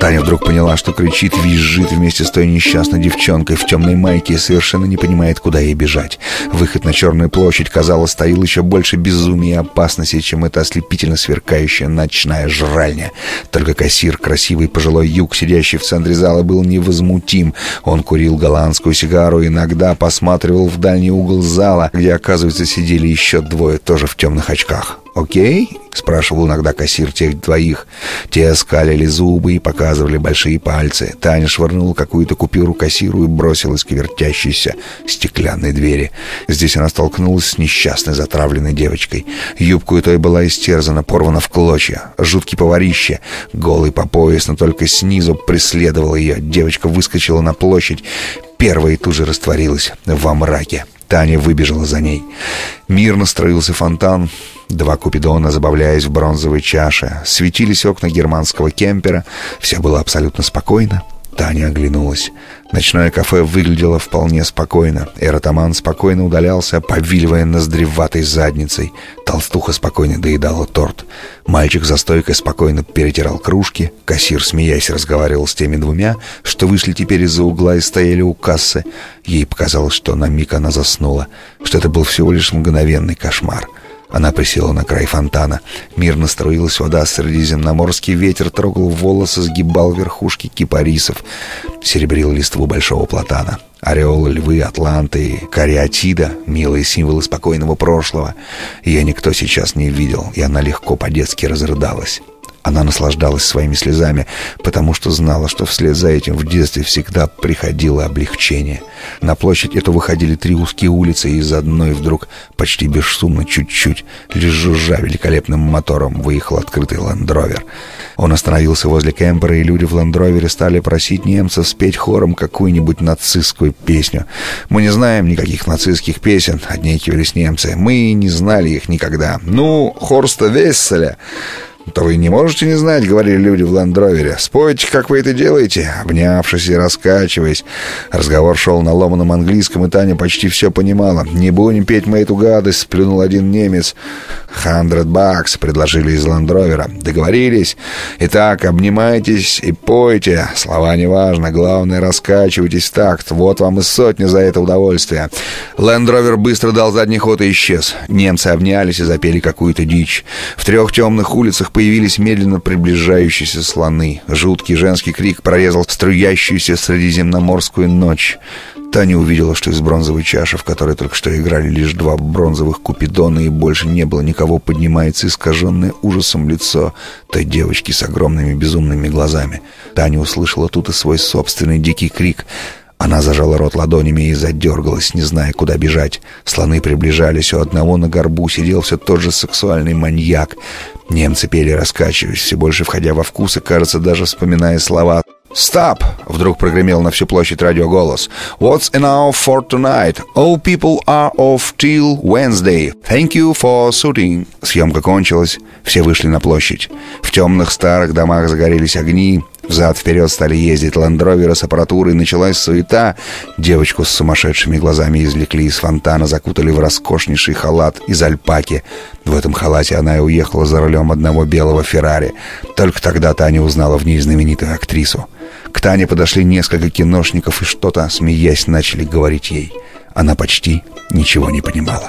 Таня вдруг поняла, что кричит, визжит вместе с той несчастной девчонкой в темной майке и совершенно не понимает, куда ей бежать. Выход на Черную площадь, казалось, стоил еще больше безумия и опасности, чем эта ослепительно сверкающая ночная жральня. Только кассир, красивый пожилой юг, сидящий в центре зала, был невозмутим. Он курил голландскую сигару и иногда посматривал в дальний угол зала, где, оказывается, сидели еще двое, тоже в темных очках. «Окей?» — спрашивал иногда кассир тех двоих. Те скалили зубы и показывали большие пальцы. Таня швырнула какую-то купюру кассиру и бросилась к вертящейся стеклянной двери. Здесь она столкнулась с несчастной затравленной девочкой. Юбка у той была истерзана, порвана в клочья. Жуткий поварище, голый по пояс, но только снизу преследовал ее. Девочка выскочила на площадь, первая и тут же растворилась во мраке. Таня выбежала за ней. Мирно строился фонтан. Два купидона, забавляясь в бронзовой чаше. Светились окна германского кемпера. Все было абсолютно спокойно. Таня оглянулась. Ночное кафе выглядело вполне спокойно. Эротаман спокойно удалялся, повиливая ноздреватой задницей. Толстуха спокойно доедала торт. Мальчик за стойкой спокойно перетирал кружки. Кассир, смеясь, разговаривал с теми двумя, что вышли теперь из-за угла и стояли у кассы. Ей показалось, что на миг она заснула, что это был всего лишь мгновенный кошмар. Она присела на край фонтана. Мирно струилась вода, средиземноморский ветер трогал волосы, сгибал верхушки кипарисов, серебрил листву большого платана. Ореолы, львы, атланты, кариатида — милые символы спокойного прошлого. Ее никто сейчас не видел, и она легко по-детски разрыдалась. Она наслаждалась своими слезами, потому что знала, что вслед за этим в детстве всегда приходило облегчение. На площадь эту выходили три узкие улицы, и из одной вдруг почти бесшумно, чуть-чуть, лишь жужжа великолепным мотором, выехал открытый ландровер. Он остановился возле кемпера, и люди в ландровере стали просить немцев спеть хором какую-нибудь нацистскую песню. Мы не знаем никаких нацистских песен, отнекивались немцы. Мы не знали их никогда. Ну, Хорста Весселя то вы не можете не знать, говорили люди в ландровере. Спойте, как вы это делаете, обнявшись и раскачиваясь. Разговор шел на ломаном английском, и Таня почти все понимала. «Не будем петь мы эту гадость», — сплюнул один немец. «Хандред бакс», — предложили из ландровера. Договорились. Итак, обнимайтесь и пойте. Слова не важно, главное, раскачивайтесь в такт. Вот вам и сотня за это удовольствие. Ландровер быстро дал задний ход и исчез. Немцы обнялись и запели какую-то дичь. В трех темных улицах появились медленно приближающиеся слоны. Жуткий женский крик прорезал струящуюся средиземноморскую ночь. Таня увидела, что из бронзовой чаши, в которой только что играли лишь два бронзовых купидона и больше не было никого, поднимается искаженное ужасом лицо той девочки с огромными безумными глазами. Таня услышала тут и свой собственный дикий крик — она зажала рот ладонями и задергалась, не зная, куда бежать. Слоны приближались, у одного на горбу сидел все тот же сексуальный маньяк. Немцы пели, раскачиваясь, все больше входя во вкус и, кажется, даже вспоминая слова «Stop!» — вдруг прогремел на всю площадь радиоголос. «What's enough for tonight? All people are off till Wednesday. Thank you for shooting!» Съемка кончилась, все вышли на площадь. В темных старых домах загорелись огни, Взад-вперед стали ездить ландроверы с аппаратурой, началась суета. Девочку с сумасшедшими глазами извлекли из фонтана, закутали в роскошнейший халат из альпаки. В этом халате она и уехала за рулем одного белого Феррари. Только тогда Таня узнала в ней знаменитую актрису. К Тане подошли несколько киношников и что-то, смеясь, начали говорить ей. Она почти ничего не понимала.